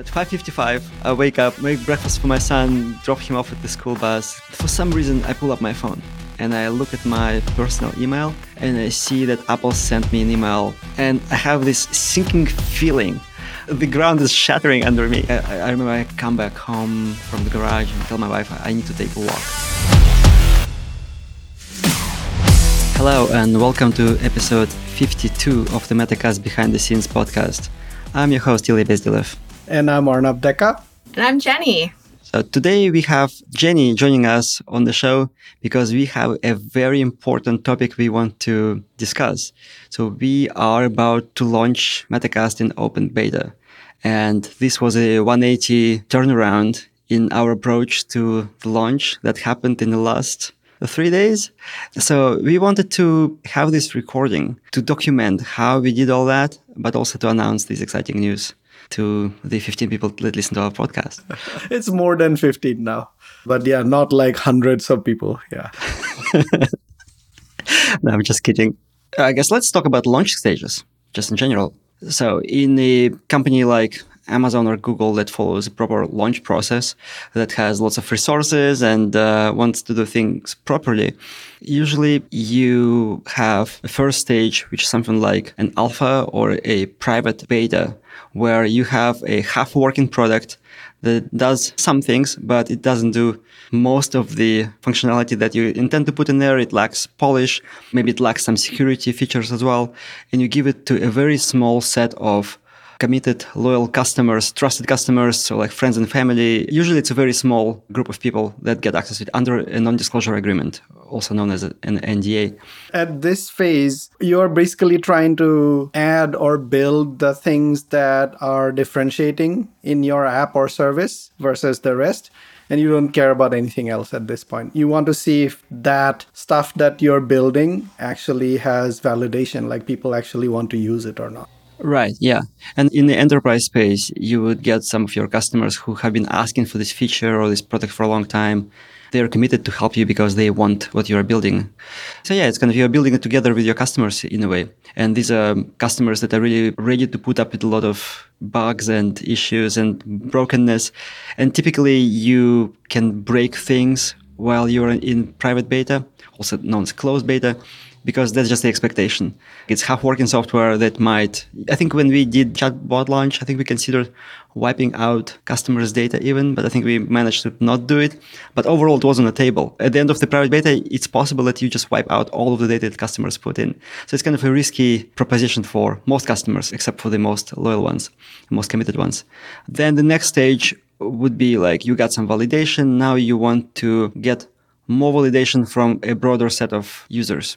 At 5.55, I wake up, make breakfast for my son, drop him off at the school bus. For some reason, I pull up my phone and I look at my personal email and I see that Apple sent me an email and I have this sinking feeling. The ground is shattering under me. I, I remember I come back home from the garage and tell my wife I need to take a walk. Hello and welcome to episode 52 of the Metacast Behind the Scenes podcast. I'm your host, Ilya Bezdelev. And I'm Arnab Deka. And I'm Jennie. So today we have Jennie joining us on the show because we have a very important topic we want to discuss. So we are about to launch Metacast in open beta. And this was a 180 turnaround in our approach to the launch that happened in the last three days. So we wanted to have this recording to document how we did all that, but also to announce this exciting news to the 15 people that listen to our podcast. it's more than 15 now. But yeah, not like hundreds of people. Yeah. no, I'm just kidding. I guess let's talk about launch stages, just in general. So, in a company like Amazon or Google that follows a proper launch process that has lots of resources and uh, wants to do things properly, usually you have a first stage, which is something like an alpha or a private beta, where you have a half working product that does some things, but it doesn't do most of the functionality that you intend to put in there. It lacks polish. Maybe it lacks some security features as well. And you give it to a very small set of committed, loyal customers, trusted customers, so like friends and family. Usually it's a very small group of people that get access to it under a non-disclosure agreement, also known as an NDA. At this phase, you're basically trying to add or build the things that are differentiating in your app or service versus the rest and you don't care about anything else at this point. You want to see if that stuff that you're building actually has validation, like people actually want to use it or not. Right. Yeah. And in the enterprise space, you would get some of your customers who have been asking for this feature or this product for a long time. They are committed to help you because they want what you are building. So yeah, it's kind of you're building it together with your customers in a way. And these are customers that are really ready to put up with a lot of bugs and issues and brokenness. And typically you can break things while you're in private beta, also known as closed beta because that's just the expectation. It's half working software that might, I think when we did chatbot launch, I think we considered wiping out customers' data even, but I think we managed to not do it. But overall, it was on the table. At the end of the private beta, it's possible that you just wipe out all of the data that customers put in. So it's kind of a risky proposition for most customers, except for the most loyal ones, most committed ones. Then the next stage would be like you got some validation. Now you want to get more validation from a broader set of users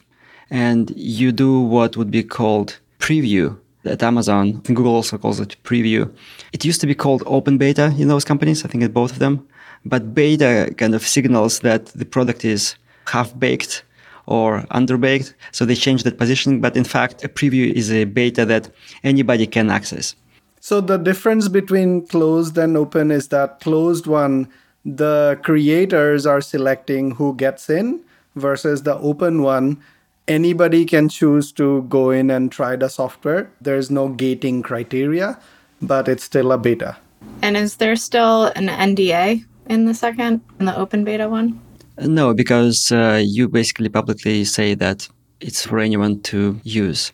and you do what would be called preview at Amazon. Google also calls it preview. It used to be called open beta in those companies, I think at both of them. But beta kind of signals that the product is half baked or underbaked. So they changed that positioning. But in fact, a preview is a beta that anybody can access. So the difference between closed and open is that closed one, the creators are selecting who gets in versus the open one, anybody can choose to go in and try the software. There's no gating criteria, but it's still a beta. And is there still an NDA in the second, in the open beta one? No, because uh, you basically publicly say that it's for anyone to use.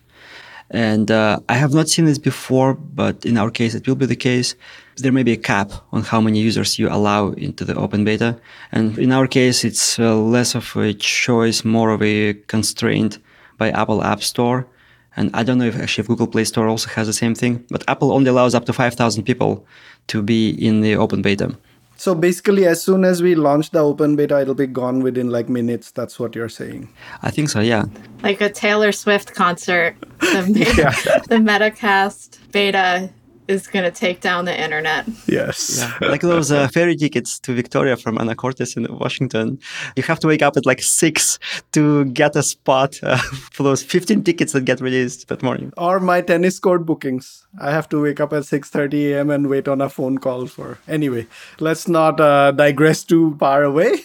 And uh, I have not seen this before, but in our case, it will be the case. There may be a cap on how many users you allow into the open beta. And in our case, it's uh, less of a choice, more of a constraint by Apple App Store. And I don't know if actually if Google Play Store also has the same thing, but Apple only allows up to 5,000 people to be in the open beta. So basically, as soon as we launch the open beta, it'll be gone within like minutes. That's what you're saying. I think so, yeah. Like a Taylor Swift concert, the, yeah. the Metacast beta is going to take down the internet. Yes. Yeah. Like those uh, ferry tickets to Victoria from Anacortes in Washington. You have to wake up at like six to get a spot uh, for those 15 tickets that get released that morning. Or my tennis court bookings. I have to wake up at 6.30 a.m. and wait on a phone call for... Anyway, let's not uh, digress too far away.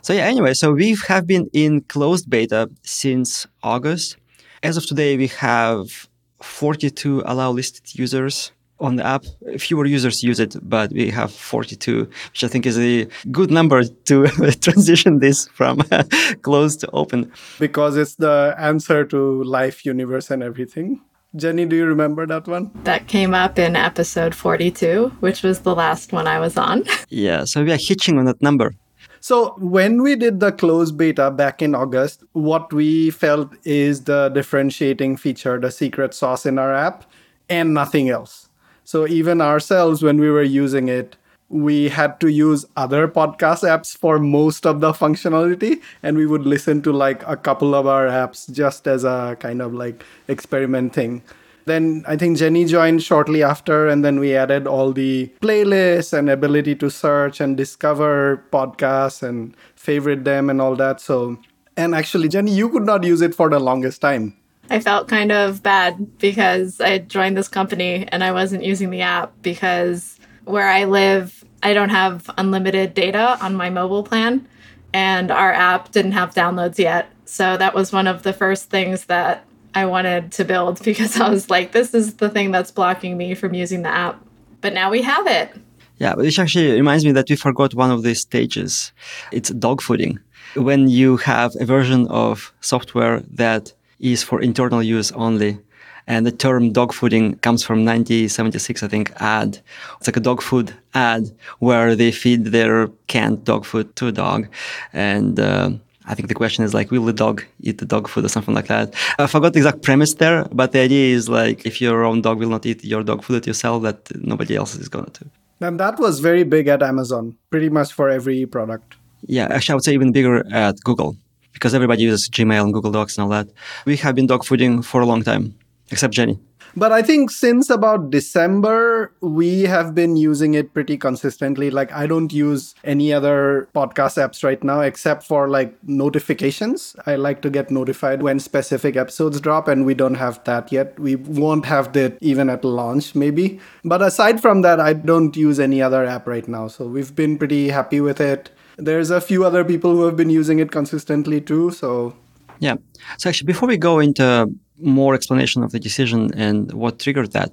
So yeah, anyway, so we have been in closed beta since August. As of today, we have 42 allow listed users on the app. Fewer users use it, but we have 42, which I think is a good number to transition this from closed to open. Because it's the answer to life, universe, and everything. Jennie, do you remember that one? That came up in episode 42, which was the last one I was on. yeah, so we are hitching on that number. So, when we did the closed beta back in August, what we felt is the differentiating feature, the secret sauce in our app, and nothing else. So, even ourselves, when we were using it, we had to use other podcast apps for most of the functionality and we would listen to like a couple of our apps just as a kind of like experiment thing. Then i think jennie joined shortly after and then we added all the playlists and ability to search and discover podcasts and favorite them and all that. So and actually jennie you could not use it for the longest time I felt kind of bad because I joined this company and I wasn't using the app because where I live, I don't have unlimited data on my mobile plan, and our app didn't have downloads yet. So that was one of the first things that I wanted to build because I was like, this is the thing that's blocking me from using the app. But now we have it. Yeah, which actually reminds me that we forgot one of these stages. It's dog fooding. When you have a version of software that is for internal use only, and the term dog fooding comes from 1976, I think, ad. It's like a dog food ad where they feed their canned dog food to a dog. And, uh, I think the question is like, will the dog eat the dog food or something like that? I forgot the exact premise there, but the idea is like, if your own dog will not eat your dog food that you sell, that nobody else is going to. And that was very big at Amazon, pretty much for every product. Yeah, actually, I would say even bigger at Google because everybody uses Gmail and Google Docs and all that. We have been dog fooding for a long time except Jennie. But I think since about December, we have been using it pretty consistently. Like, I don't use any other podcast apps right now except for like notifications. I like to get notified when specific episodes drop, and we don't have that yet. We won't have that even at launch, maybe. But aside from that, I don't use any other app right now. So we've been pretty happy with it. There's a few other people who have been using it consistently too. So yeah. So actually, before we go into more explanation of the decision and what triggered that,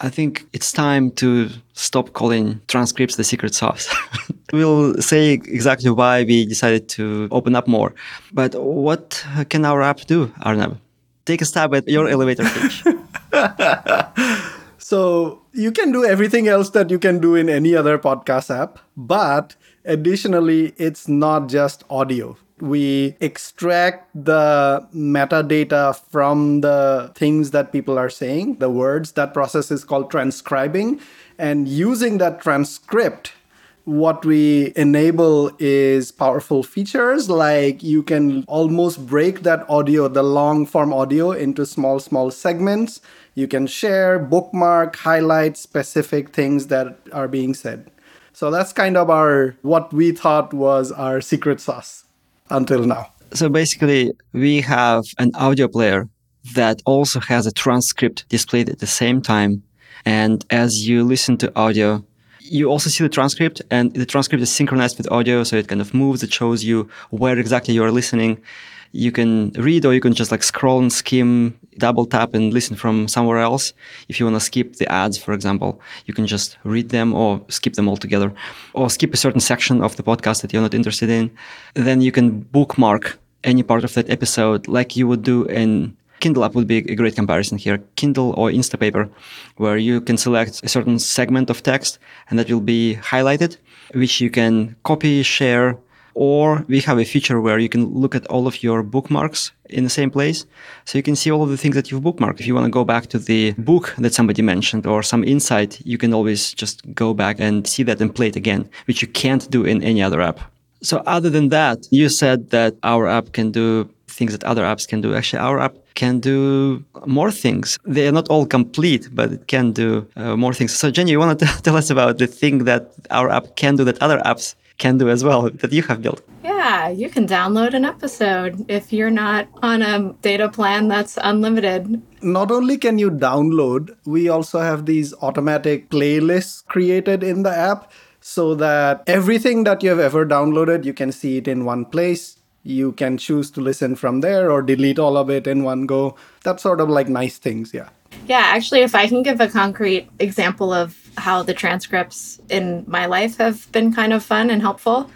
I think it's time to stop calling transcripts the secret sauce. we'll say exactly why we decided to open up more. But what can our app do, Arnab? Take a stab at your elevator pitch. so you can do everything else that you can do in any other podcast app, but additionally, it's not just audio we extract the metadata from the things that people are saying, the words. That process is called transcribing. And using that transcript, what we enable is powerful features like you can almost break that audio, the long form audio, into small, small segments. You can share, bookmark, highlight specific things that are being said. So that's kind of our what we thought was our secret sauce until now. So basically, we have an audio player that also has a transcript displayed at the same time. And as you listen to audio, you also see the transcript, and the transcript is synchronized with audio, so it kind of moves. It shows you where exactly you are listening you can read or you can just like scroll and skim, double tap and listen from somewhere else. If you want to skip the ads, for example, you can just read them or skip them altogether or skip a certain section of the podcast that you're not interested in. Then you can bookmark any part of that episode like you would do in Kindle app would be a great comparison here. Kindle or Instapaper, where you can select a certain segment of text and that will be highlighted, which you can copy, share, or we have a feature where you can look at all of your bookmarks in the same place. So you can see all of the things that you've bookmarked. If you want to go back to the book that somebody mentioned or some insight, you can always just go back and see that and play it again, which you can't do in any other app. So other than that, you said that our app can do things that other apps can do. Actually, our app can do more things. They are not all complete, but it can do uh, more things. So Jennie, you want to tell us about the thing that our app can do that other apps can do as well that you have built. Yeah, you can download an episode if you're not on a data plan that's unlimited. Not only can you download, we also have these automatic playlists created in the app so that everything that you have ever downloaded, you can see it in one place. You can choose to listen from there or delete all of it in one go. That's sort of like nice things, yeah. Yeah, actually, if I can give a concrete example of how the transcripts in my life have been kind of fun and helpful,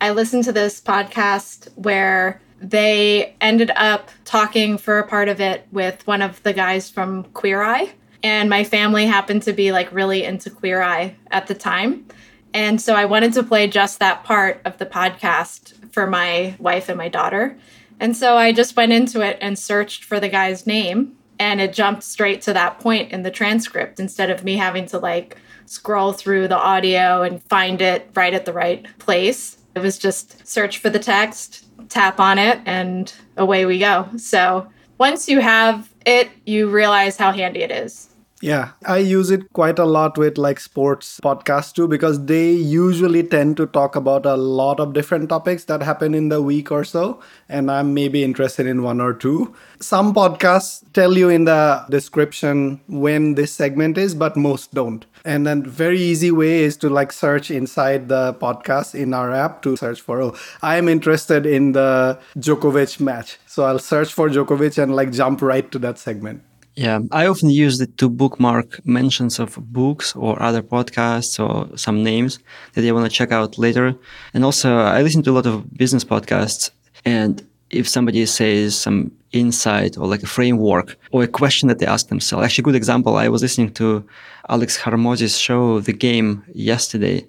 I listened to this podcast where they ended up talking for a part of it with one of the guys from Queer Eye. And my family happened to be like really into Queer Eye at the time. And so I wanted to play just that part of the podcast for my wife and my daughter. And so I just went into it and searched for the guy's name and it jumped straight to that point in the transcript instead of me having to like scroll through the audio and find it right at the right place. It was just search for the text, tap on it, and away we go. So once you have it, you realize how handy it is. Yeah, I use it quite a lot with like sports podcasts too because they usually tend to talk about a lot of different topics that happen in the week or so. And I'm maybe interested in one or two. Some podcasts tell you in the description when this segment is, but most don't. And then very easy way is to like search inside the podcast in our app to search for, oh, I am interested in the Djokovic match. So I'll search for Djokovic and like jump right to that segment. Yeah, I often use it to bookmark mentions of books or other podcasts or some names that I want to check out later. And also, I listen to a lot of business podcasts. And if somebody says some insight or like a framework or a question that they ask themselves, actually, a good example, I was listening to Alex Hormozi's show, The Game, yesterday.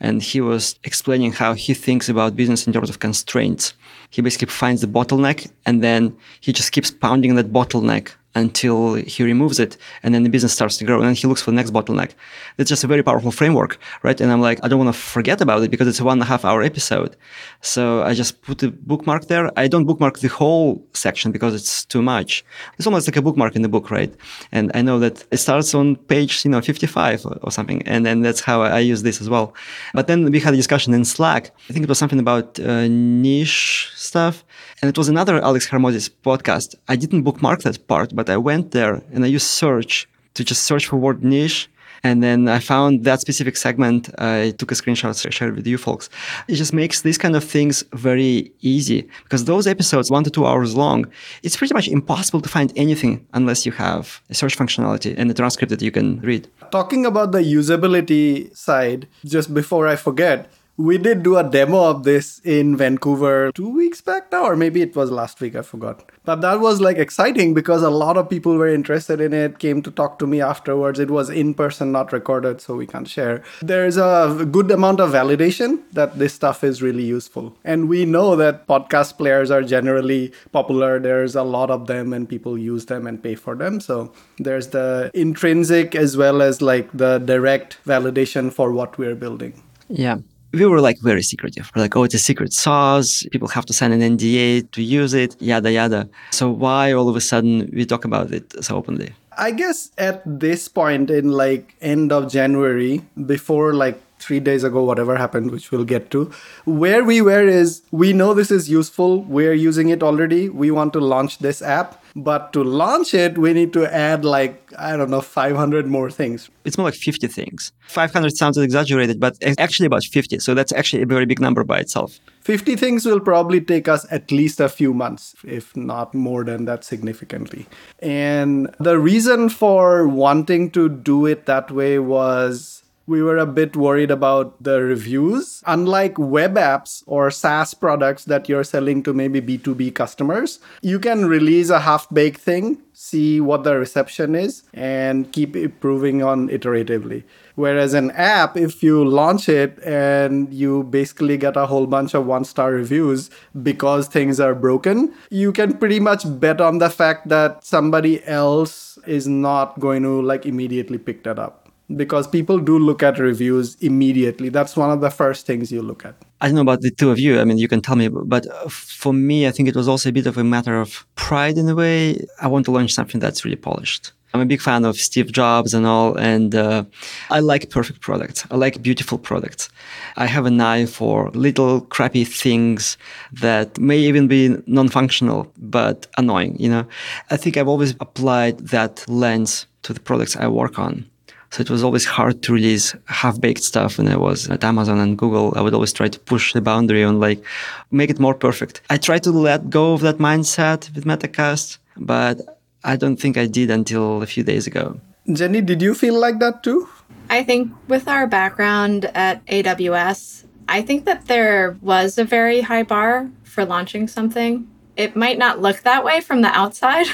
And he was explaining how he thinks about business in terms of constraints. He basically finds the bottleneck and then he just keeps pounding that bottleneck until he removes it and then the business starts to grow and then he looks for the next bottleneck. It's just a very powerful framework, right? And I'm like, I don't want to forget about it because it's a one and a half hour episode. So I just put a bookmark there. I don't bookmark the whole section because it's too much. It's almost like a bookmark in the book, right? And I know that it starts on page, you know, 55 or, something. And then that's how I, use this as well. But then we had a discussion in Slack. I think it was something about uh, niche stuff. And it was another Alex Hormozi's podcast. I didn't bookmark that part, but I went there and I used search to just search for word niche. And then I found that specific segment. I took a screenshot, to share with you folks. It just makes these kind of things very easy because those episodes, one to two hours long, it's pretty much impossible to find anything unless you have a search functionality and a transcript that you can read. Talking about the usability side, just before I forget, we did do a demo of this in Vancouver two weeks back now, or maybe it was last week, I forgot. But that was like exciting because a lot of people were interested in it, came to talk to me afterwards. It was in person, not recorded, so we can't share. There's a good amount of validation that this stuff is really useful. And we know that podcast players are generally popular. There's a lot of them, and people use them and pay for them. So there's the intrinsic as well as like the direct validation for what we're building. Yeah we were like very secretive. We're like, oh, it's a secret sauce. People have to sign an NDA to use it, yada, yada. So why all of a sudden we talk about it so openly? I guess at this point in like end of January, before like three days ago, whatever happened, which we'll get to. Where we were is we know this is useful. We're using it already. We want to launch this app. But to launch it, we need to add like, I don't know, 500 more things. It's more like 50 things. 500 sounds exaggerated, but actually about 50. So that's actually a very big number by itself. 50 things will probably take us at least a few months, if not more than that significantly. And the reason for wanting to do it that way was we were a bit worried about the reviews. Unlike web apps or SaaS products that you're selling to maybe B2B customers, you can release a half baked thing, see what the reception is, and keep improving on iteratively. Whereas an app, if you launch it and you basically get a whole bunch of one star reviews because things are broken, you can pretty much bet on the fact that somebody else is not going to like immediately pick that up because people do look at reviews immediately. That's one of the first things you look at. I don't know about the two of you. I mean, you can tell me, but for me, I think it was also a bit of a matter of pride in a way. I want to launch something that's really polished. I'm a big fan of Steve Jobs and all, and uh, I like perfect products. I like beautiful products. I have an eye for little crappy things that may even be non-functional but annoying. You know, I think I've always applied that lens to the products I work on. So it was always hard to release half-baked stuff when I was at Amazon and Google. I would always try to push the boundary on like make it more perfect. I tried to let go of that mindset with Metacast, but I don't think I did until a few days ago. Jennie, did you feel like that too? I think with our background at AWS, I think that there was a very high bar for launching something. It might not look that way from the outside,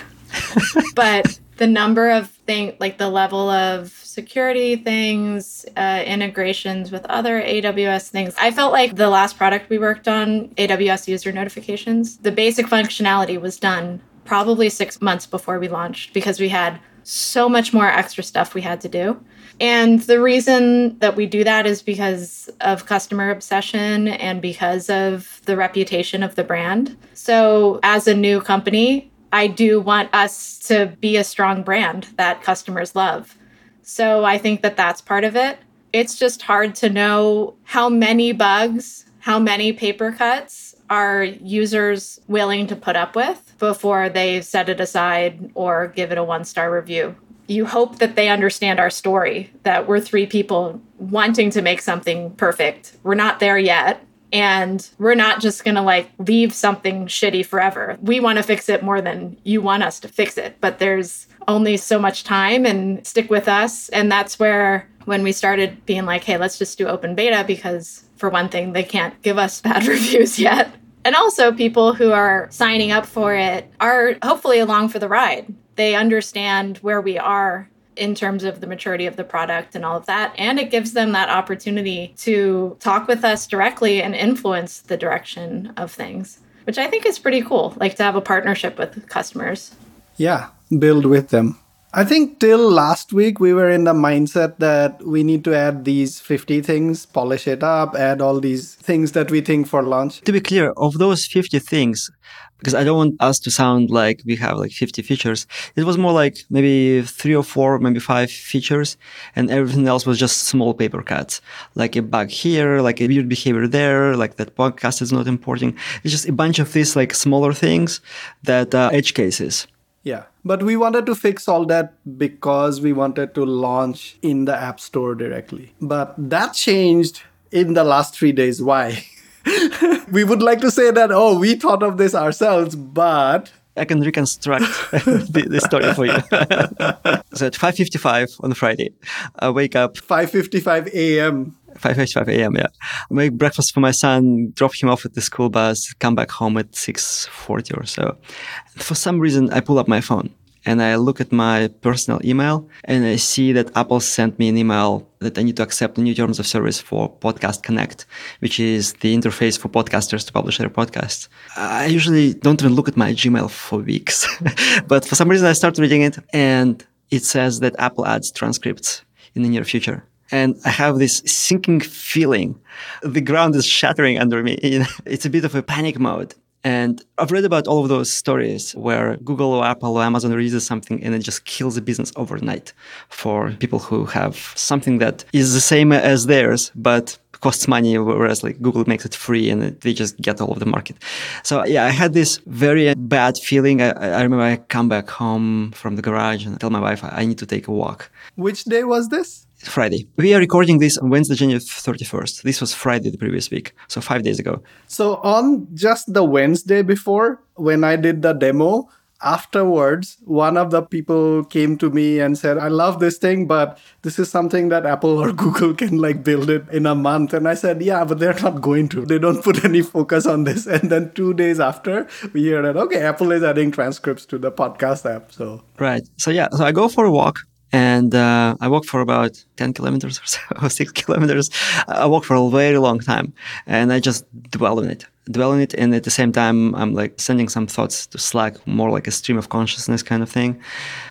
but the number of things, like the level of security things, uh, integrations with other AWS things. I felt like the last product we worked on, AWS user notifications, the basic functionality was done probably six months before we launched because we had so much more extra stuff we had to do. And the reason that we do that is because of customer obsession and because of the reputation of the brand. So, as a new company, I do want us to be a strong brand that customers love. So, I think that that's part of it. It's just hard to know how many bugs, how many paper cuts are users willing to put up with before they set it aside or give it a one star review you hope that they understand our story that we're three people wanting to make something perfect. We're not there yet. And we're not just going to like leave something shitty forever. We want to fix it more than you want us to fix it. But there's only so much time and stick with us. And that's where, when we started being like, hey, let's just do open beta, because for one thing, they can't give us bad reviews yet. And also, people who are signing up for it are hopefully along for the ride they understand where we are in terms of the maturity of the product and all of that. And it gives them that opportunity to talk with us directly and influence the direction of things, which I think is pretty cool, like to have a partnership with customers. Yeah, build with them. I think till last week we were in the mindset that we need to add these 50 things, polish it up, add all these things that we think for launch. To be clear, of those 50 things, because I don't want us to sound like we have like 50 features. It was more like maybe three or four, maybe five features, and everything else was just small paper cuts, like a bug here, like a weird behavior there, like that podcast is not importing. It's just a bunch of these like smaller things that uh, edge cases. Yeah. But we wanted to fix all that because we wanted to launch in the App Store directly. But that changed in the last three days. Why? we would like to say that, oh, we thought of this ourselves, but I can reconstruct the, the, story for you. so at 5:55 on Friday, I wake up. 5:55 a.m. 5.55 a.m. Yeah. I make breakfast for my son, drop him off at the school bus, come back home at 6.40 or so. And for some reason, I pull up my phone and I look at my personal email and I see that Apple sent me an email that I need to accept the new terms of service for Podcast Connect, which is the interface for podcasters to publish their podcasts. I usually don't even look at my Gmail for weeks, but for some reason I start reading it and it says that Apple adds transcripts in the near future. And I have this sinking feeling. The ground is shattering under me. It's a bit of a panic mode. And I've read about all of those stories where Google or Apple or Amazon releases something and it just kills the business overnight for people who have something that is the same as theirs, but costs money, whereas like Google makes it free and they just get all of the market. So yeah, I had this very bad feeling. I, I remember I come back home from the garage and I tell my wife I need to take a walk. Which day was this? Friday. We are recording this on Wednesday, January 31st. This was Friday the previous week, so five days ago. So, on just the Wednesday before, when I did the demo, afterwards, one of the people came to me and said, I love this thing, but this is something that Apple or Google can like build it in a month. And I said, Yeah, but they're not going to. They don't put any focus on this. And then two days after, we hear that, okay, Apple is adding transcripts to the podcast app. So, right. So, yeah, so I go for a walk and uh, I walked for about 10 kilometers or so, six kilometers. I walked for a very long time and I just dwell on it, dwell on it. And at the same time, I'm like sending some thoughts to Slack, more like a stream of consciousness kind of thing.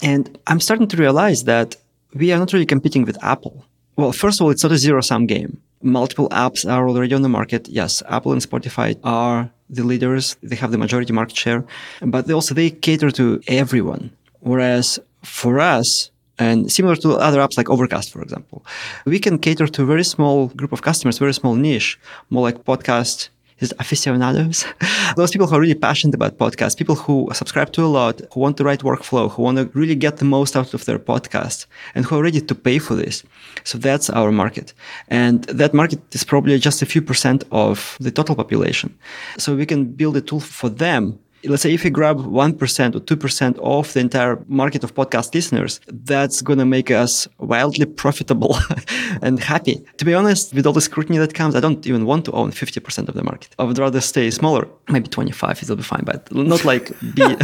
And I'm starting to realize that we are not really competing with Apple. Well, first of all, it's not a zero sum game. Multiple apps are already on the market. Yes, Apple and Spotify are the leaders. They have the majority market share, but they also they cater to everyone. Whereas for us, and similar to other apps like Overcast, for example, we can cater to a very small group of customers, very small niche, more like podcast is aficionados. Those people who are really passionate about podcasts, people who subscribe to a lot, who want the right workflow, who want to really get the most out of their podcast, and who are ready to pay for this. So that's our market. And that market is probably just a few percent of the total population. So we can build a tool for them let's say if you grab 1% or 2% of the entire market of podcast listeners, that's going to make us wildly profitable and happy. To be honest, with all the scrutiny that comes, I don't even want to own 50% of the market. I would rather stay smaller, maybe 25, it'll be fine, but not like be,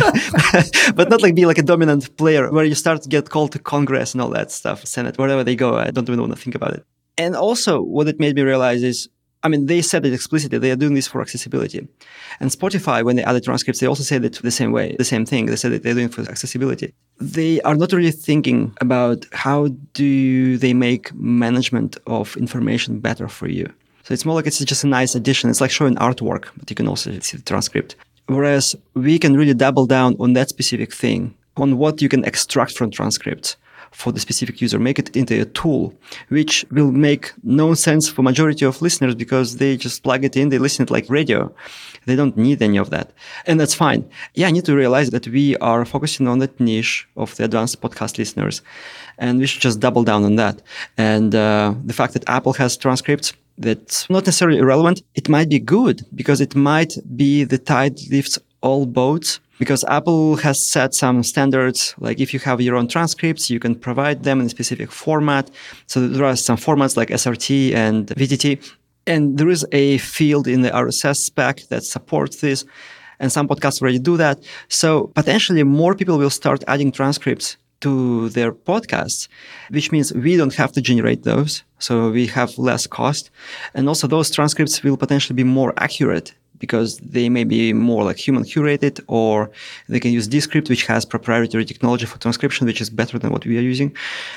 but not like be like a dominant player where you start to get called to Congress and all that stuff, Senate, wherever they go. I don't even want to think about it. And also what it made me realize is I mean, they said it explicitly. They are doing this for accessibility. And Spotify, when they added transcripts, they also said it the same way, the same thing. They said that they're doing for accessibility. They are not really thinking about how do they make management of information better for you. So it's more like it's just a nice addition. It's like showing artwork, but you can also see the transcript. Whereas we can really double down on that specific thing, on what you can extract from transcripts for the specific user, make it into a tool, which will make no sense for majority of listeners because they just plug it in, they listen it like radio. They don't need any of that. And that's fine. Yeah, I need to realize that we are focusing on that niche of the advanced podcast listeners. And we should just double down on that. And uh, the fact that Apple has transcripts, that's not necessarily irrelevant. It might be good because it might be the tide lifts all boats because Apple has set some standards. Like if you have your own transcripts, you can provide them in a specific format. So there are some formats like SRT and VTT. And there is a field in the RSS spec that supports this. And some podcasts already do that. So potentially more people will start adding transcripts to their podcasts, which means we don't have to generate those. So we have less cost. And also those transcripts will potentially be more accurate because they may be more like human curated or they can use Descript, which has proprietary technology for transcription, which is better than what we are using.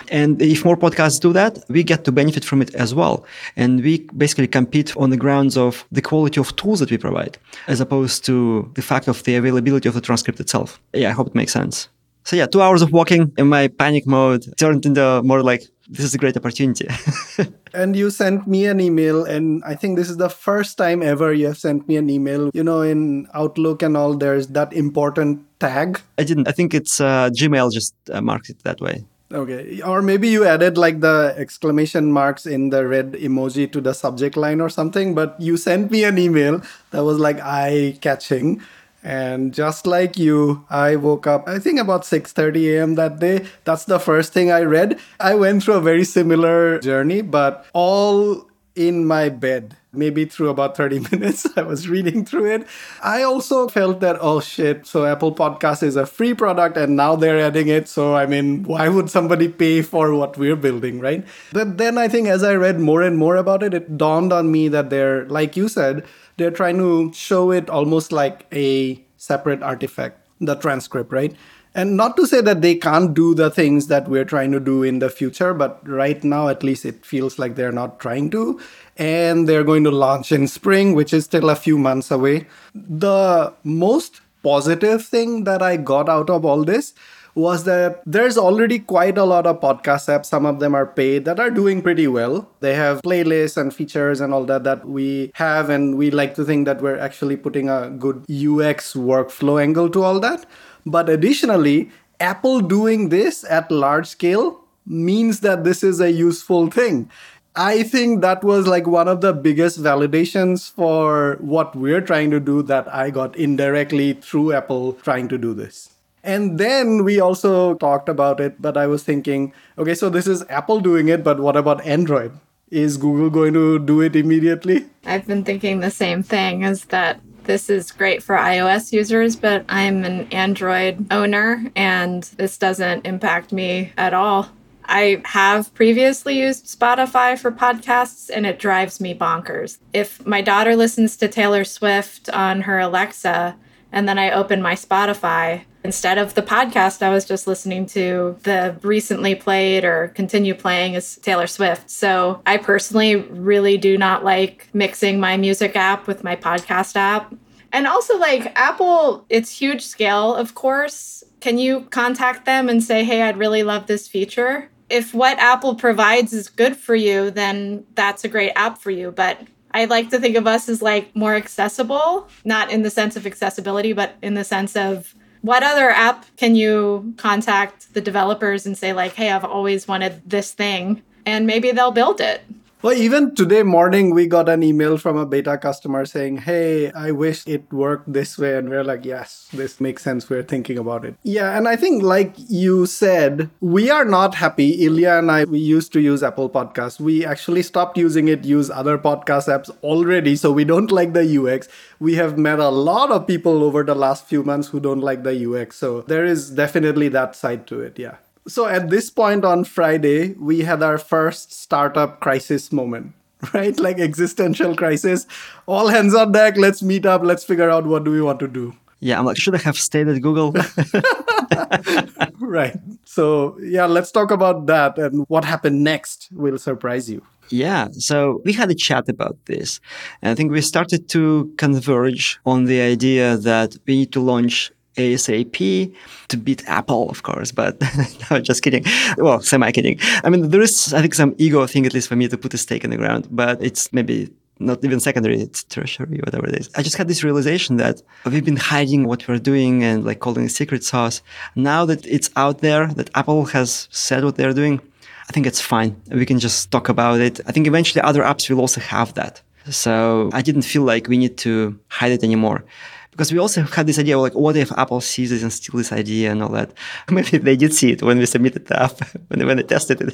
And if more podcasts do that, we get to benefit from it as well. And we basically compete on the grounds of the quality of tools that we provide, as opposed to the fact of the availability of the transcript itself. Yeah, I hope it makes sense. So yeah, two hours of walking in my panic mode turned into more like this is a great opportunity. and you sent me an email, and I think this is the first time ever you have sent me an email. You know, in Outlook and all, there's that important tag. I didn't. I think it's uh, Gmail just uh, marked it that way. Okay. Or maybe you added like the exclamation marks in the red emoji to the subject line or something, but you sent me an email that was like eye catching and just like you i woke up i think about 6:30 a.m. that day. That's the first thing i read. I went through a very similar journey but all in my bed. Maybe through about 30 minutes i was reading through it. I also felt that oh shit so apple podcast is a free product and now they're adding it. So i mean why would somebody pay for what we're building right? But then i think as i read more and more about it it dawned on me that they're like you said they're trying to show it almost like a separate artifact, the transcript, right? And not to say that they can't do the things that we're trying to do in the future, but right now, at least, it feels like they're not trying to. And they're going to launch in spring, which is still a few months away. The most positive thing that I got out of all this was that there's already quite a lot of podcast apps. Some of them are paid that are doing pretty well. They have playlists and features and all that that we have, and we like to think that we're actually putting a good UX workflow angle to all that. But additionally, Apple doing this at large scale means that this is a useful thing. I think that was like one of the biggest validations for what we're trying to do that I got indirectly through Apple trying to do this. And then we also talked about it, but I was thinking, okay, so this is Apple doing it, but what about Android? Is Google going to do it immediately? I've been thinking the same thing is that this is great for iOS users, but I'm an Android owner and this doesn't impact me at all. I have previously used Spotify for podcasts and it drives me bonkers. If my daughter listens to Taylor Swift on her Alexa and then I open my Spotify, Instead of the podcast, I was just listening to the recently played or continue playing as Taylor Swift. So I personally really do not like mixing my music app with my podcast app. And also, like Apple, it's huge scale, of course. Can you contact them and say, hey, I'd really love this feature? If what Apple provides is good for you, then that's a great app for you. But I like to think of us as like more accessible, not in the sense of accessibility, but in the sense of what other app can you contact the developers and say like hey i've always wanted this thing and maybe they'll build it Well, even today morning, we got an email from a beta customer saying, Hey, I wish it worked this way. And we're like, Yes, this makes sense. We're thinking about it. Yeah. And I think, like you said, we are not happy. Ilya and I, we used to use Apple Podcasts. We actually stopped using it, use other podcast apps already. So we don't like the UX. We have met a lot of people over the last few months who don't like the UX. So there is definitely that side to it. Yeah. So at this point on Friday, we had our first startup crisis moment, right? Like existential crisis. All hands on deck. Let's meet up. Let's figure out what do we want to do. Yeah, I'm like, should I have stayed at Google? right. So yeah, let's talk about that and what happened next will surprise you. Yeah, so we had a chat about this. And I think we started to converge on the idea that we need to launch ASAP to beat Apple, of course, but no, just kidding. Well, semi kidding. I mean, there is, I think, some ego thing, at least for me, to put a stake in the ground, but it's maybe not even secondary, it's tertiary, whatever it is. I just had this realization that we've been hiding what we're doing and like calling it secret sauce. Now that it's out there, that Apple has said what they're doing, I think it's fine. We can just talk about it. I think eventually other apps will also have that. So I didn't feel like we need to hide it anymore because we also had this idea like what if apple sees this and steals this idea and all that? Maybe they did see it when we submitted the app when when they tested it.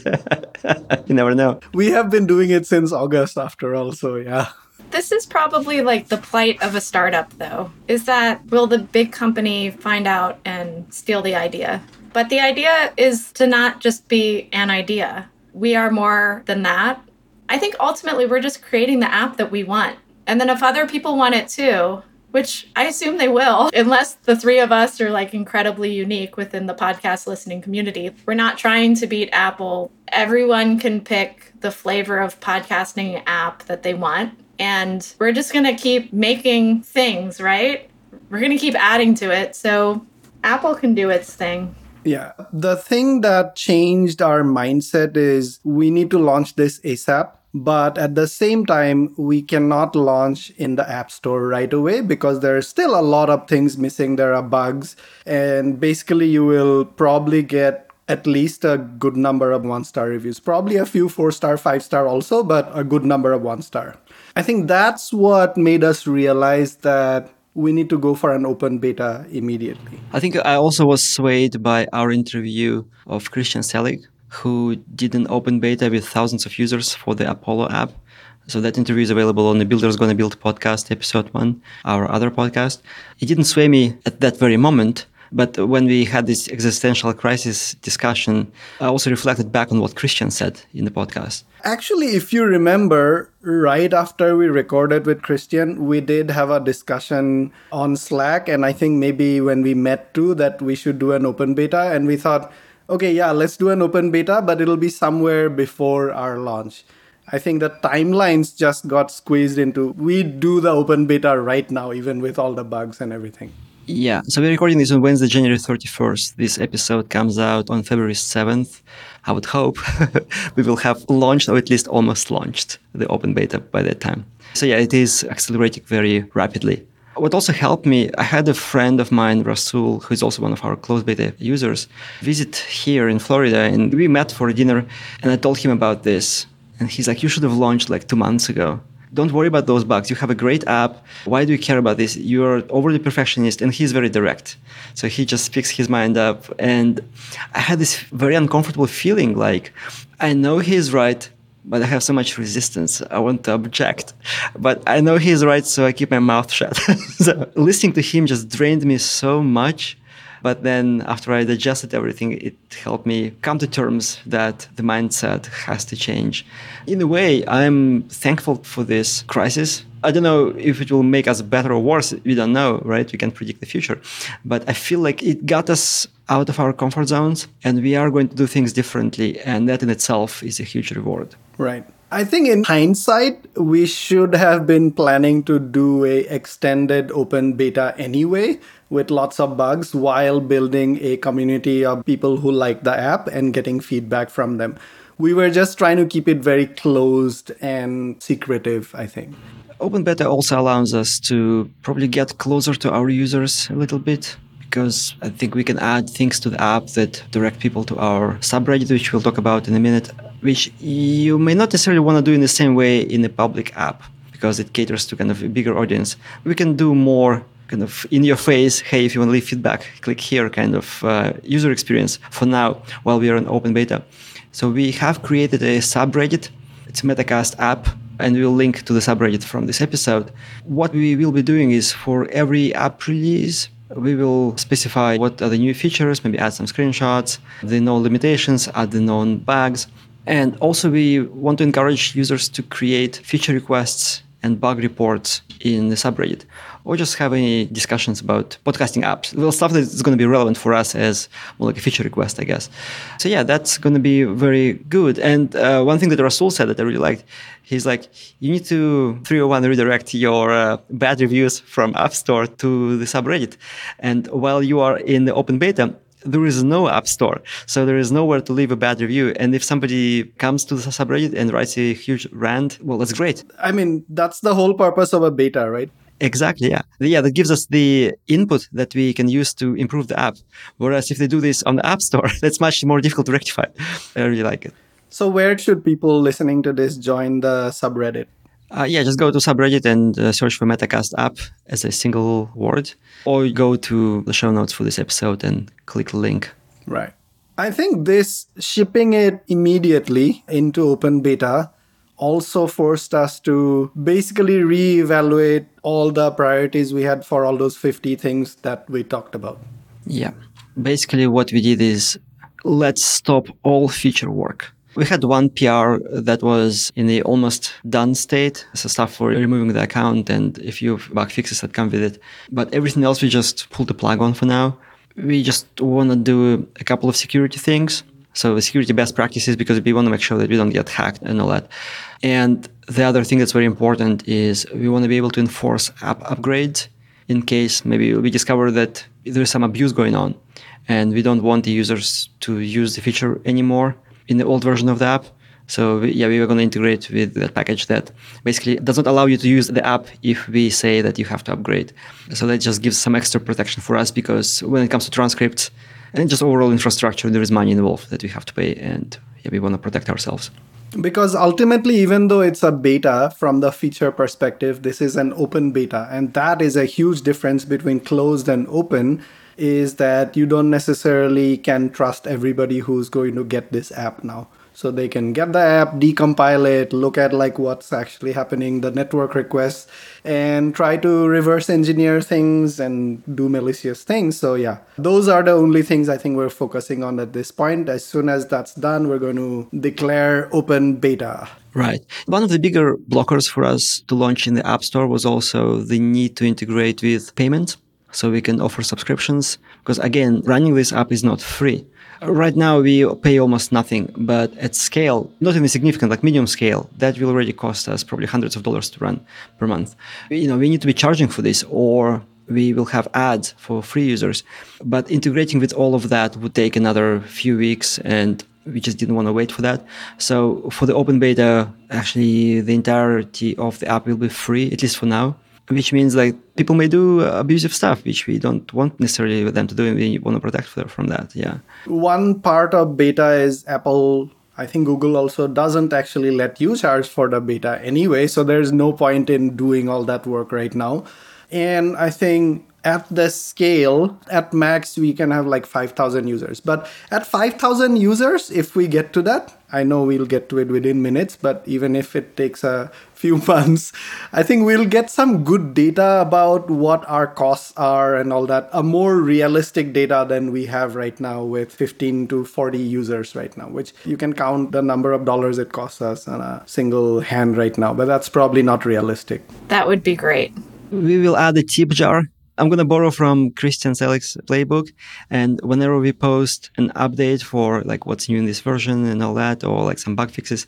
You never know. We have been doing it since august after all so yeah. This is probably like the plight of a startup though is that will the big company find out and steal the idea? But the idea is to not just be an idea. We are more than that. I think ultimately we're just creating the app that we want. And then if other people want it too which I assume they will, unless the three of us are like incredibly unique within the podcast listening community. We're not trying to beat Apple. Everyone can pick the flavor of podcasting app that they want. And we're just going to keep making things, right? We're going to keep adding to it. So Apple can do its thing. Yeah. The thing that changed our mindset is we need to launch this ASAP but at the same time we cannot launch in the app store right away because there's still a lot of things missing. There are bugs. And basically you will probably get at least a good number of one star reviews. Probably a few four star five star also but a good number of one star i think that's what made us realize that we need to go for an open beta immediately. I think i also was swayed by our interview of christian selig who did an open beta with thousands of users for the Apollo app. So that interview is available on the Builders Gonna Build podcast, episode one, our other podcast. It didn't sway me at that very moment, but when we had this existential crisis discussion, I also reflected back on what Christian said in the podcast. Actually, if you remember, right after we recorded with Christian, we did have a discussion on Slack. And I think maybe when we met too, that we should do an open beta. And we thought, okay, yeah, let's do an open beta, but it'll be somewhere before our launch. I think the timelines just got squeezed into we do the open beta right now, even with all the bugs and everything. Yeah, so we're recording this on Wednesday, January 31st. This episode comes out on February 7th. I would hope we will have launched, or at least almost launched, the open beta by that time. So, yeah, it is accelerating very rapidly. What also helped me, I had a friend of mine, Rasul, who is also one of our closed beta users, visit here in Florida, and we met for a dinner, and I told him about this, and he's like, "You should have launched like two months ago." Don't worry about those bugs. You have a great app. Why do you care about this? You're overly perfectionist, and he's very direct. So he just picks his mind up. And I had this very uncomfortable feeling like, I know he's right, but I have so much resistance. I want to object, but I know he's right, so I keep my mouth shut. so listening to him just drained me so much. But then after I digested everything, it helped me come to terms that the mindset has to change. In a way, I'm thankful for this crisis. I don't know if it will make us better or worse. We don't know, right? We can't predict the future. But I feel like it got us out of our comfort zones and we are going to do things differently. And that in itself is a huge reward. Right. I think in hindsight, we should have been planning to do a extended open beta anyway with lots of bugs while building a community of people who like the app and getting feedback from them. We were just trying to keep it very closed and secretive, I think. Open beta also allows us to probably get closer to our users a little bit because I think we can add things to the app that direct people to our subreddit, which we'll talk about in a minute. which you may not necessarily want to do in the same way in a public app because it caters to kind of a bigger audience. We can do more kind of in your face, hey, if you want to leave feedback, click here kind of uh, user experience for now while we are in open beta. So we have created a subreddit. It's a Metacast app and we'll link to the subreddit from this episode. What we will be doing is for every app release, we will specify what are the new features, maybe add some screenshots, the known limitations, add the known bugs. And also, we want to encourage users to create feature requests and bug reports in the subreddit or just have any discussions about podcasting apps. Well, stuff that is going to be relevant for us as more like a feature request, I guess. So yeah, that's going to be very good. And uh, one thing that Rasul said that I really liked, he's like, you need to 301 redirect your uh, bad reviews from App Store to the subreddit. And while you are in the open beta, there is no app store. So there is nowhere to leave a bad review. And if somebody comes to the subreddit and writes a huge rant, well, that's great. I mean, that's the whole purpose of a beta, right? Exactly. Yeah. Yeah. That gives us the input that we can use to improve the app. Whereas if they do this on the App Store, that's much more difficult to rectify. I really like it. So where should people listening to this join the subreddit? Uh, yeah, just go to subreddit and uh, search for Metacast app as a single word, or go to the show notes for this episode and click the link. Right. I think this shipping it immediately into open beta also forced us to basically reevaluate all the priorities we had for all those 50 things that we talked about. Yeah. Basically, what we did is let's stop all feature work. We had one PR that was in the almost done state, so stuff for removing the account and a few bug fixes that come with it. But everything else we just pulled the plug on for now. We just want to do a couple of security things so the security best practices because we want to make sure that we don't get hacked and all that. And the other thing that's very important is we want to be able to enforce app upgrades in case maybe we discover that there's some abuse going on and we don't want the users to use the feature anymore in the old version of the app. So yeah, we were going to integrate with that package that basically does not allow you to use the app if we say that you have to upgrade. So that just gives some extra protection for us because when it comes to transcripts, and just overall infrastructure, there is money involved that we have to pay, and yeah, we want to protect ourselves. Because ultimately, even though it's a beta from the feature perspective, this is an open beta, and that is a huge difference between closed and open. Is that you don't necessarily can trust everybody who's going to get this app now so they can get the app decompile it look at like what's actually happening the network requests and try to reverse engineer things and do malicious things. So yeah. Those are the only things i think we're focusing on at this point. As soon as that's done we're going to declare open beta. Right. One of the bigger blockers for us to launch in the App Store was also the need to integrate with payment so we can offer subscriptions. Because again, running this app is not free. Right now, we pay almost nothing, but at scale, not even significant, like medium scale, that will already cost us probably hundreds of dollars to run per month. You know, we need to be charging for this, or we will have ads for free users. But integrating with all of that would take another few weeks, and we just didn't want to wait for that. So for the open beta, actually, the entirety of the app will be free, at least for now which means like people may do abusive stuff, which we don't want necessarily them to do, and we want to protect them from that. Yeah. One part of beta is Apple. I think Google also doesn't actually let you charge for the beta anyway, so there's no point in doing all that work right now. And I think at the scale, at max, we can have like 5,000 users. But at 5,000 users, if we get to that, I know we'll get to it within minutes, but even if it takes a few months, I think we'll get some good data about what our costs are and all that. A more realistic data than we have right now with 15 to 40 users right now, which you can count the number of dollars it costs us on a single hand right now, but that's probably not realistic. That would be great. We will add a tip jar I'm going to borrow from Christian Selig's playbook. And whenever we post an update for like what's new in this version and all that, or like some bug fixes,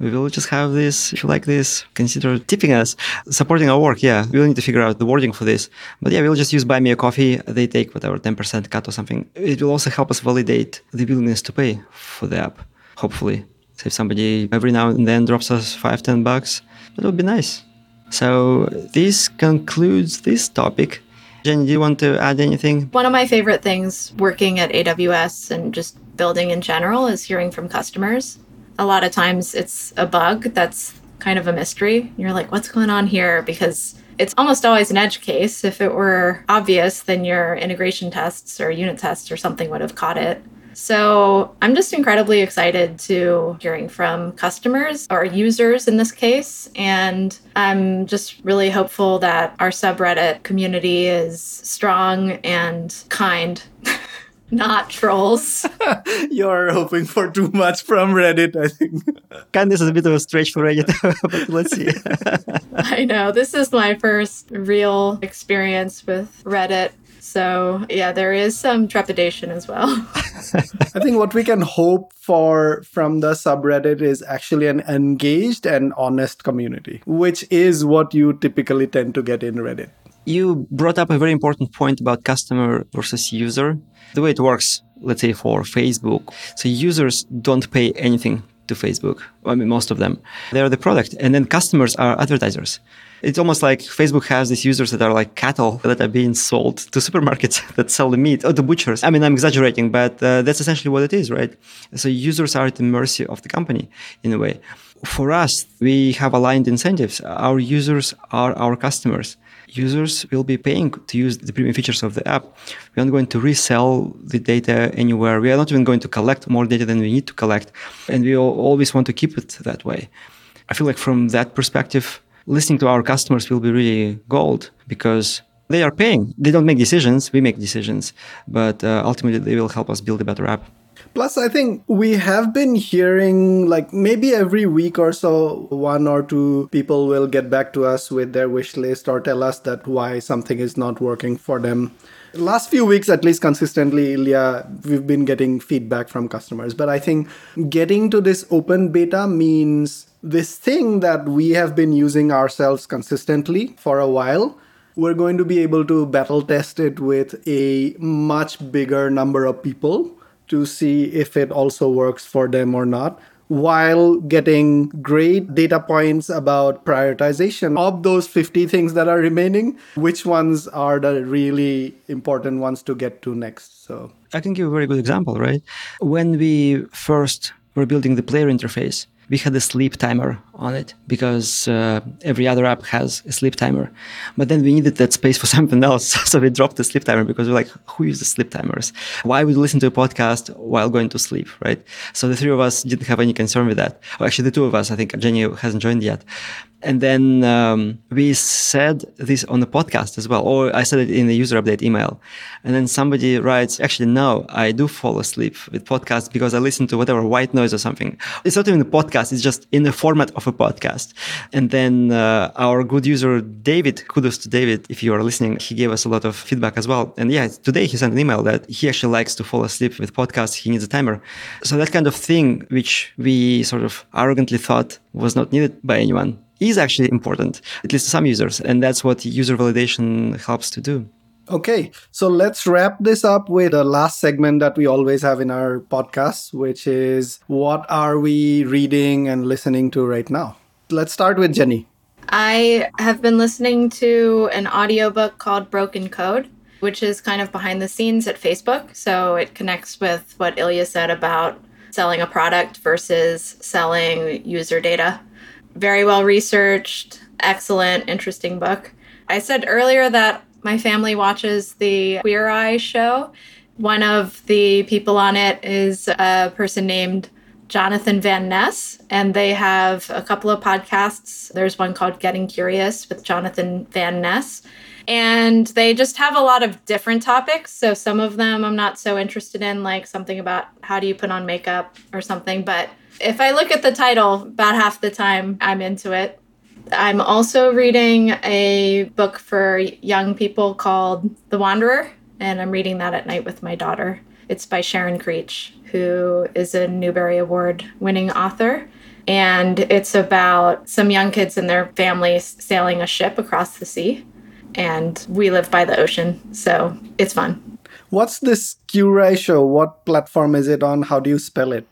we will just have this. If you like this, consider tipping us, supporting our work. Yeah, we'll need to figure out the wording for this. But yeah, we'll just use Buy Me a Coffee. They take whatever 10% cut or something. It will also help us validate the willingness to pay for the app, hopefully. So if somebody every now and then drops us five, 10 bucks, that would be nice. So this concludes this topic. Jennie, do you want to add anything? One of my favorite things working at AWS and just building in general is hearing from customers. a lot of times it's a bug that's kind of a mystery. You're like, what's going on here? Because it's almost always an edge case. If it were obvious, then your integration tests or unit tests or something would have caught it. So I'm just incredibly excited to hearing from customers or users in this case. And I'm just really hopeful that our subreddit community is strong and kind. Not trolls. You're hoping for too much from Reddit, I think. Kindness is a bit of a stretch for Reddit, but let's see. I know. This is my first real experience with Reddit. So, yeah, there is some trepidation as well. I think what we can hope for from the subreddit is actually an engaged and honest community, which is what you typically tend to get in Reddit. You brought up a very important point about customer versus user. The way it works, let's say for Facebook, so users don't pay anything to Facebook. I mean, most of them. They're the product. And then customers are advertisers. It's almost like Facebook has these users that are like cattle that are being sold to supermarkets that sell the meat or the butchers. I mean, I'm exaggerating, but uh, that's essentially what it is, right? So users are at the mercy of the company in a way. For us, we have aligned incentives. Our users are our customers users will be paying to use the premium features of the app. We aren't going to resell the data anywhere. We are not even going to collect more data than we need to collect. And we always want to keep it that way. I feel like from that perspective, listening to our customers will be really gold because they are paying. They don't make decisions, we make decisions. But uh, ultimately, they will help us build a better app. Plus, I think we have been hearing like maybe every week or so, one or two people will get back to us with their wish list or tell us that why something is not working for them. Last few weeks, at least consistently, Ilya, we've been getting feedback from customers. But I think getting to this open beta means this thing that we have been using ourselves consistently for a while we're going to be able to battle test it with a much bigger number of people to see if it also works for them or not while getting great data points about prioritization of those 50 things that are remaining which ones are the really important ones to get to next so. I can give a very good example right? When we first were building the player interface we had a sleep timer on it because uh, every other app has a sleep timer. But then we needed that space for something else. so we dropped the sleep timer because we're like, who uses sleep timers? Why would you listen to a podcast while going to sleep, right? So the three of us didn't have any concern with that. Well, actually, the two of us, I think Jennie hasn't joined yet. And then um, we said this on the podcast as well, or I said it in the user update email. And then somebody writes, actually, no, I do fall asleep with podcasts because I listen to whatever white noise or something. It's not even a podcast, it's just in the format of a podcast. And then uh, our good user, David, kudos to David, if you are listening, he gave us a lot of feedback as well. And yeah, today he sent an email that he actually likes to fall asleep with podcasts. He needs a timer. So that kind of thing, which we sort of arrogantly thought was not needed by anyone is actually important, at least to some users. And that's what user validation helps to do. Okay, so let's wrap this up with the last segment that we always have in our podcast, which is what are we reading and listening to right now? Let's start with Jennie. I have been listening to an audiobook called Broken Code, which is kind of behind the scenes at Facebook. So it connects with what Ilya said about selling a product versus selling user data very well researched, excellent, interesting book. I said earlier that my family watches the Queer Eye show. One of the people on it is a person named Jonathan Van Ness, and they have a couple of podcasts. There's one called Getting Curious with Jonathan Van Ness. And they just have a lot of different topics. So some of them I'm not so interested in, like something about how do you put on makeup or something. But if I look at the title, about half the time I'm into it. I'm also reading a book for young people called The Wanderer, and I'm reading that at night with my daughter. It's by Sharon Creech, who is a Newbery Award winning author. And it's about some young kids and their families sailing a ship across the sea. And we live by the ocean, so it's fun. What's this Q ratio? What platform is it on? How do you spell it?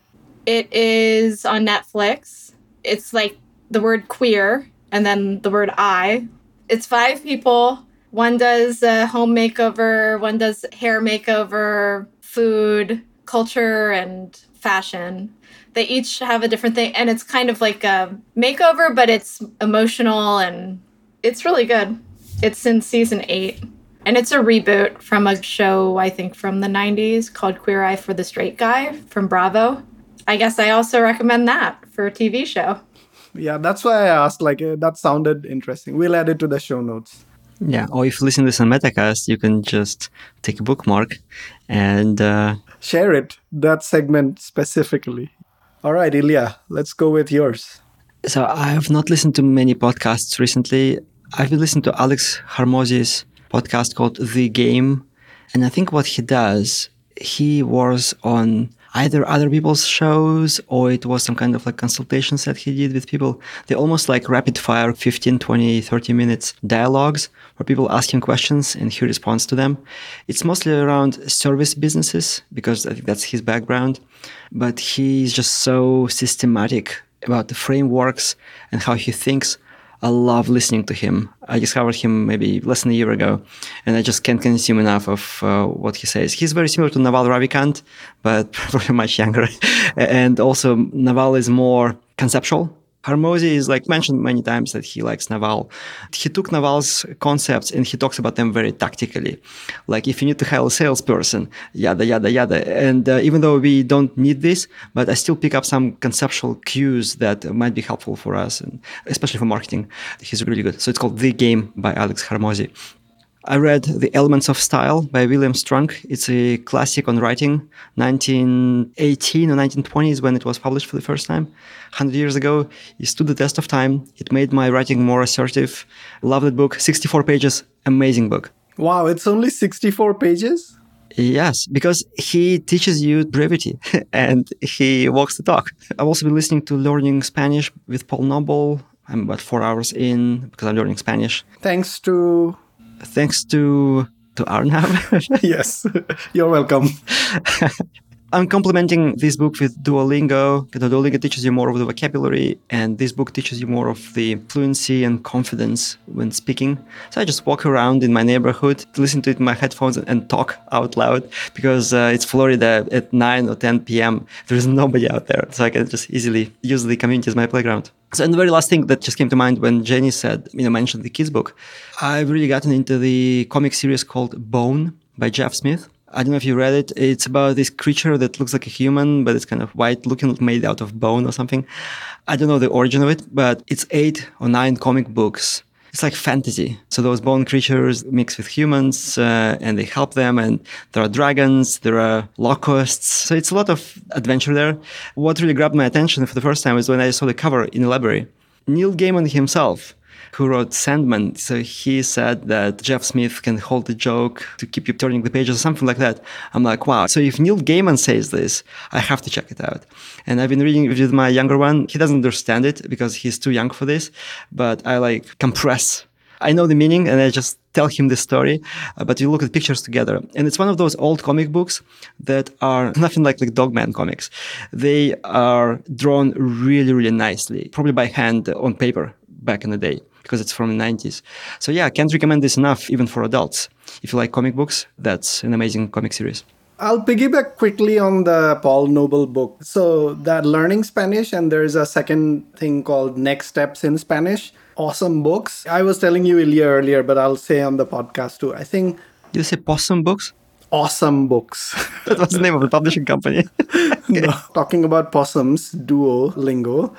It is on Netflix. It's like the word queer and then the word I. It's five people. One does a home makeover, one does hair makeover, food, culture, and fashion. They each have a different thing, and it's kind of like a makeover, but it's emotional and it's really good. It's in season eight, and it's a reboot from a show I think from the '90s called Queer Eye for the Straight Guy from Bravo. I guess I also recommend that for a TV show. Yeah, that's why I asked. Like, uh, that sounded interesting. We'll add it to the show notes. Yeah, or if you listen to this on Metacast, you can just take a bookmark and uh, share it, that segment specifically. All right, Ilya, let's go with yours. So I have not listened to many podcasts recently. I've been listening to Alex Hormozi's podcast called The Game. And I think what he does, he was on either other people's shows or it was some kind of like consultations that he did with people. They almost like rapid fire 15, 20, 30 minutes dialogues where people ask him questions and he responds to them. It's mostly around service businesses because I think that's his background. But he's just so systematic about the frameworks and how he thinks I love listening to him. I discovered him maybe less than a year ago, and I just can't consume enough of uh, what he says. He's very similar to Naval Ravikant, but probably much younger. and also, Naval is more conceptual Hormozi is like mentioned many times that he likes Naval. He took Naval's concepts and he talks about them very tactically. Like if you need to hire a salesperson, yada, yada, yada. And uh, even though we don't need this, but I still pick up some conceptual cues that might be helpful for us, and especially for marketing. He's really good. So it's called The Game by Alex Hormozi. I read The Elements of Style by William Strunk. It's a classic on writing. 1918 or 1920 is when it was published for the first time. 100 years ago. It stood the test of time. It made my writing more assertive. Love that book. 64 pages. Amazing book. Wow, it's only 64 pages? Yes, because he teaches you brevity and he walks the talk. I've also been listening to Learning Spanish with Paul Noble. I'm about four hours in because I'm learning Spanish. Thanks to thanks to to Arnab. yes, you're welcome. I'm complementing this book with Duolingo. Duolingo teaches you more of the vocabulary, and this book teaches you more of the fluency and confidence when speaking. So I just walk around in my neighborhood, listen to it in my headphones, and talk out loud because uh, it's Florida at 9 or 10 p.m. There's nobody out there, so I can just easily use the community as my playground. So, and the very last thing that just came to mind when Jennie said, you know, mentioned the kids book, I've really gotten into the comic series called Bone by Jeff Smith. I don't know if you read it. It's about this creature that looks like a human, but it's kind of white looking, made out of bone or something. I don't know the origin of it, but it's eight or nine comic books. It's like fantasy. So those bone creatures mix with humans, uh, and they help them. And there are dragons, there are locusts. So it's a lot of adventure there. What really grabbed my attention for the first time was when I saw the cover in the library. Neil Gaiman himself who wrote Sandman. So he said that Jeff Smith can hold the joke to keep you turning the pages or something like that. I'm like, wow. So if Neil Gaiman says this, I have to check it out. And I've been reading with my younger one. He doesn't understand it because he's too young for this, but I like compress. I know the meaning and I just tell him the story, uh, but you look at the pictures together. And it's one of those old comic books that are nothing like like Dog Man comics. They are drawn really, really nicely, probably by hand on paper back in the day because it's from the 90s. So yeah, I can't recommend this enough, even for adults. If you like comic books, that's an amazing comic series. I'll piggyback quickly on the Paul Noble book. So that learning Spanish, and there's a second thing called Next Steps in Spanish. Awesome books. I was telling you Ilya earlier, but I'll say on the podcast too. I think. Did you say possum books? Awesome books. that was the name of the publishing company. okay. no, talking about possums, Duolingo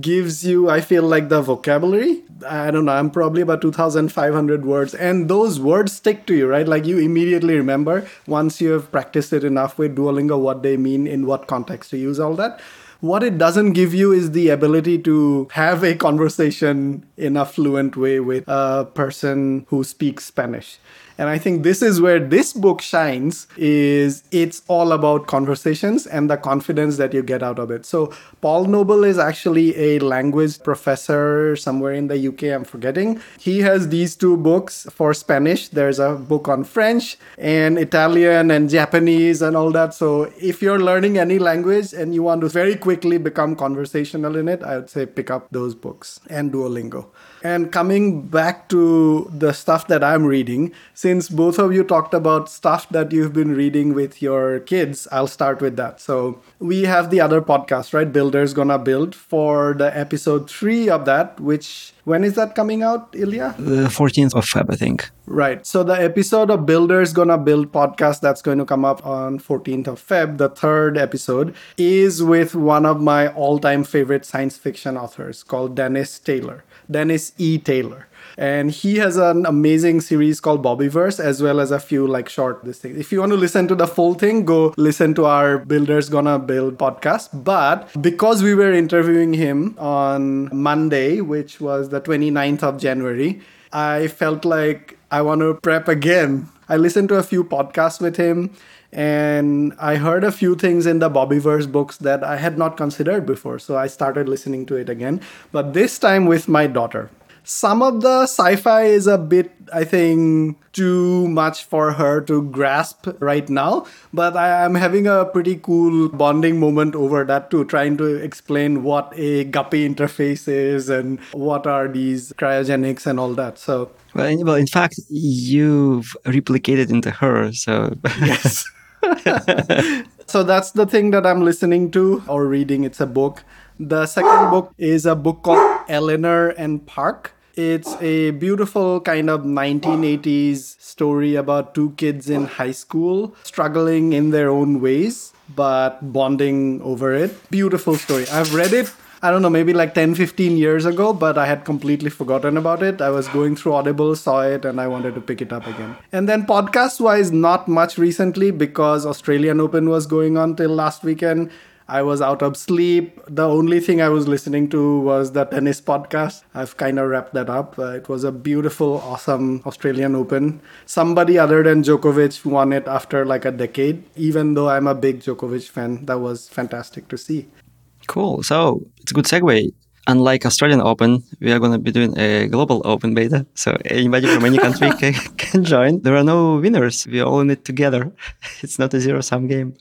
gives you, I feel like the vocabulary. I don't know, I'm probably about 2,500 words. And those words stick to you, right? Like you immediately remember once you have practiced it enough with Duolingo, what they mean, in what context to use all that. What it doesn't give you is the ability to have a conversation in a fluent way with a person who speaks Spanish. And I think this is where this book shines is it's all about conversations and the confidence that you get out of it. So Paul Noble is actually a language professor somewhere in the UK, I'm forgetting. He has these two books for Spanish. There's a book on French and Italian and Japanese and all that. So if you're learning any language and you want to very quickly become conversational in it, I would say pick up those books and Duolingo. And coming back to the stuff that I'm reading, since both of you talked about stuff that you've been reading with your kids, I'll start with that. So we have the other podcast, right? Builders Gonna Build for the episode three of that, which when is that coming out, Ilya? The 14th of Feb, I think. Right. So the episode of Builders Gonna Build podcast that's going to come up on 14th of Feb, the third episode, is with one of my all-time favorite science fiction authors called Dennis Taylor. Dennis E. Taylor and he has an amazing series called Bobiverse as well as a few like short this thing. If you want to listen to the full thing, go listen to our Builders Gonna Build podcast. But because we were interviewing him on Monday, which was the 29th of January, I felt like I want to prep again. I listened to a few podcasts with him and I heard a few things in the Bobiverse books that I had not considered before. So I started listening to it again, but this time with my daughter some of the sci-fi is a bit i think too much for her to grasp right now but i am having a pretty cool bonding moment over that too trying to explain what a GUPPI interface is and what are these cryogenics and all that so well in, well, in fact you've replicated into her so yes so that's the thing that i'm listening to or reading it's a book the second book is a book called Eleanor and Park. It's a beautiful kind of 1980s story about two kids in high school struggling in their own ways, but bonding over it. Beautiful story. I've read it I don't know, maybe like 10, 15 years ago, but I had completely forgotten about it. I was going through Audible, saw it, and I wanted to pick it up again. And then podcast wise, not much recently because Australian Open was going on till last weekend. I was out of sleep. The only thing I was listening to was the tennis podcast. I've kind of wrapped that up. Uh, it was a beautiful, awesome Australian Open. Somebody other than Djokovic won it after like a decade. Even though I'm a big Djokovic fan, that was fantastic to see. Cool. So it's a good segue. Unlike Australian Open, we are going to be doing a global open beta. So anybody from any country can, can join. There are no winners. We all in it together. It's not a zero sum game.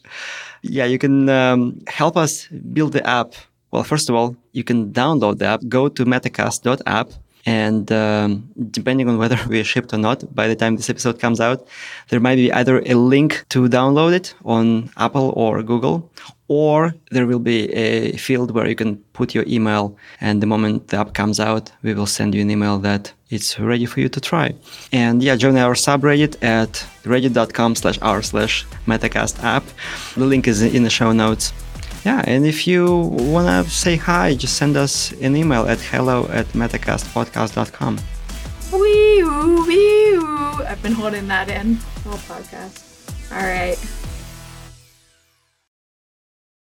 Yeah, you can um, help us build the app. Well, first of all, you can download the app. Go to metacast.app. And um, depending on whether we shipped or not, by the time this episode comes out, there might be either a link to download it on Apple or Google, or there will be a field where you can put your email. And the moment the app comes out, we will send you an email that it's ready for you to try. And yeah, join our subreddit at reddit.com slash r slash metacast app. The link is in the show notes. Yeah, and if you want to say hi, just send us an email at hello at metacastpodcast.com. Wee woo, wee woo. I've been holding that in all podcast. All right.